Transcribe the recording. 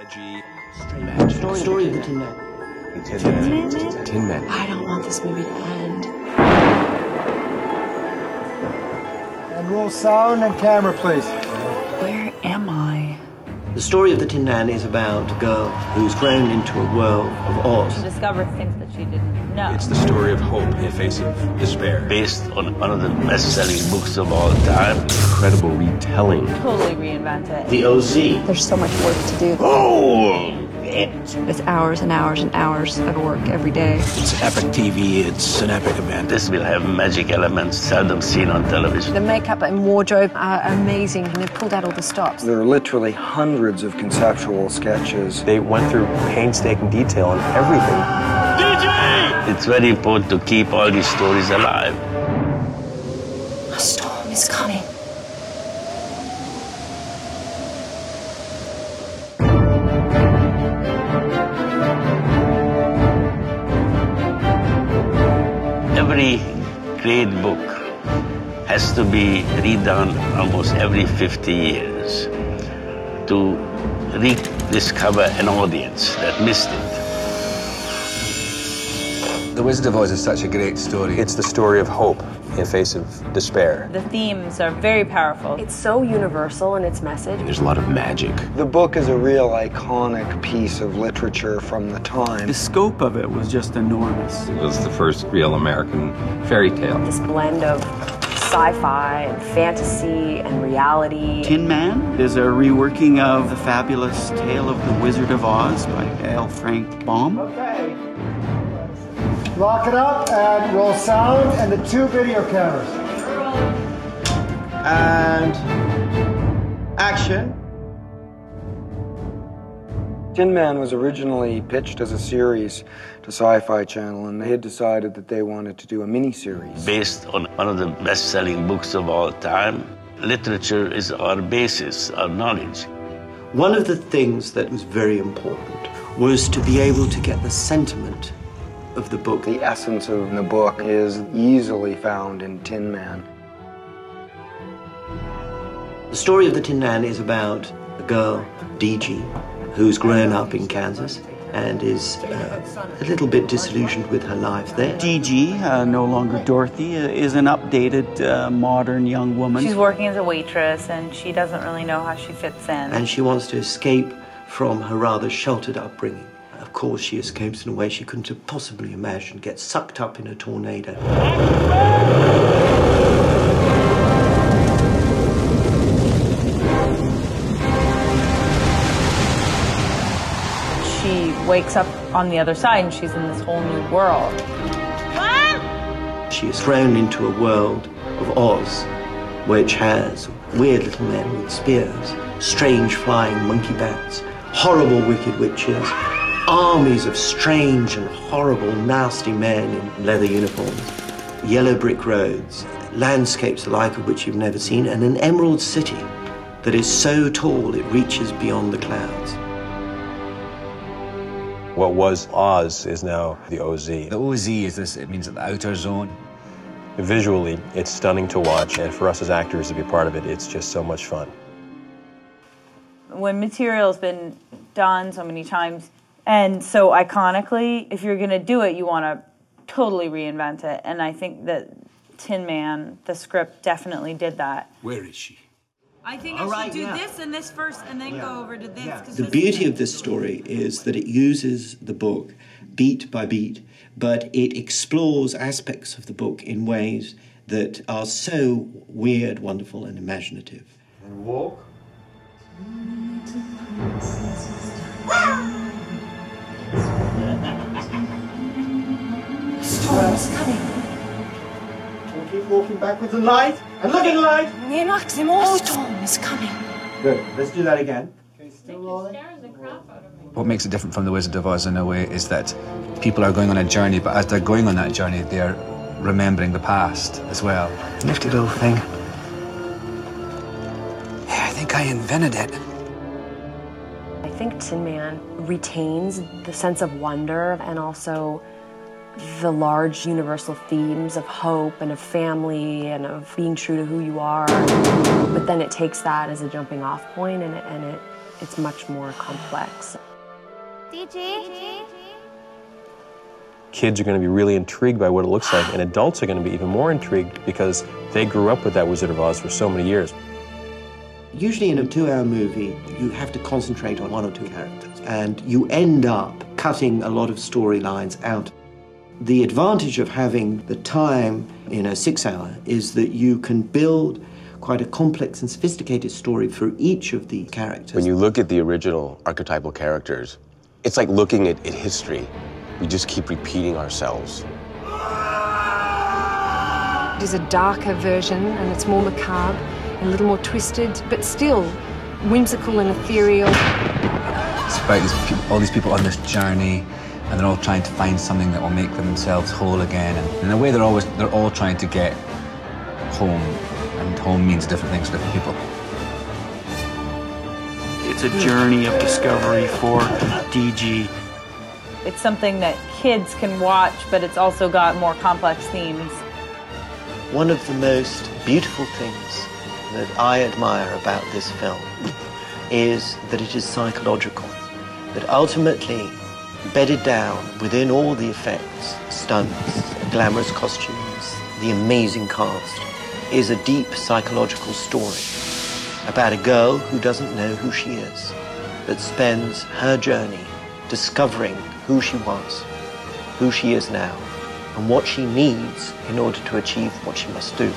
edgy. Story, story of the Tin Man. Tin Man. Tin Man. I don't want this movie to end. And roll sound and camera, please. Where am I? The story of the Tin Man is about a girl who's grown into a world of Oz. discovers things that she didn't know. It's the story of hope in the face of despair. based on one of the best-selling books of all time. Incredible retelling. totally reinvented. The OZ. There's so much work to do. Oh, it. It's hours and hours and hours of work every day. It's epic TV. It's an epic event. This will have magic elements seldom seen on television. The makeup and wardrobe are amazing, and they pulled out all the stops. There are literally hundreds of conceptual sketches. They went through painstaking detail on everything. DJ! It's very important to keep all these stories alive. A storm is coming. Every great book has to be redone almost every 50 years to rediscover an audience that missed it. The Wizard of Oz is such a great story. It's the story of hope in face of despair. The themes are very powerful. It's so universal in its message. There's a lot of magic. The book is a real iconic piece of literature from the time. The scope of it was just enormous. It was the first real American fairy tale. This blend of sci-fi and fantasy and reality. Tin Man is a reworking of the fabulous tale of the Wizard of Oz by L. Frank Baum. Okay. Lock it up and roll sound and the two video cameras. And action. Tin Man was originally pitched as a series to Sci-Fi Channel, and they had decided that they wanted to do a miniseries. Based on one of the best-selling books of all time, literature is our basis, our knowledge. One of the things that was very important was to be able to get the sentiment of the book. The essence of the book is easily found in Tin Man. The story of the Tin Man is about a girl, DG, who's grown up in Kansas and is uh, a little bit disillusioned with her life there. DG, uh, no longer Dorothy, uh, is an updated, uh, modern young woman. She's working as a waitress and she doesn't really know how she fits in. And she wants to escape from her rather sheltered upbringing. Of course, she escapes in a way she couldn't have possibly imagined, gets sucked up in a tornado. she wakes up on the other side and she's in this whole new world. She is thrown into a world of Oz, which has weird little men with spears, strange flying monkey bats, horrible wicked witches, armies of strange and horrible nasty men in leather uniforms, yellow brick roads, landscapes the like of which you've never seen, and an emerald city that is so tall it reaches beyond the clouds. What was Oz is now the OZ. The OZ is this, it means the outer zone. Visually, it's stunning to watch, and for us as actors to be part of it, it's just so much fun. When material's been done so many times and so iconically, if you're going to do it, you want to totally reinvent it. And I think that Tin Man, the script, definitely did that. Where is she? I think All right, yeah. This and this first and then go over to this. 'cause The this beauty of this story is that it uses the book beat by beat, but it explores aspects of the book in ways that are so weird, wonderful, and imaginative. And walk. Storm is coming. And keep walking backwards and light. And look at the light. Oh, a storm is coming. Good. Let's do that again. Okay, still rolling. What makes it different from The Wizard of Oz in a way is that people are going on a journey, but as they're going on that journey, they're remembering the past as well. Nifty little thing. Yeah, I think I invented it. I think Tin Man retains the sense of wonder and also the large universal themes of hope and of family and of being true to who you are. But then it takes that as a jumping off point and it, and it it's much more complex. Kids are going to be really intrigued by what it looks like, and adults are going to be even more intrigued because they grew up with that Wizard of Oz for so many years. Usually in a two-hour movie, you have to concentrate on one or two characters, and you end up cutting a lot of storylines out. The advantage of having the time in a six-hour is that you can build quite a complex and sophisticated story for each of the characters. When you look at the original archetypal characters, it's like looking at, at history. We just keep repeating ourselves. It is a darker version and it's more macabre and a little more twisted, but still whimsical and ethereal. It's about these peop all these people on this journey, and they're all trying to find something that will make themselves whole again. And in a way, they're always they're all trying to get home, and home means different things to different people. It's a journey of discovery for DG. It's something that kids can watch, but it's also got more complex themes. One of the most beautiful things that I admire about this film is that it is psychological. That ultimately, bedded down within all the effects, stunts, glamorous costumes, the amazing cast, is a deep psychological story about a girl who doesn't know who she is, but spends her journey discovering who she was, who she is now, and what she needs in order to achieve what she must do.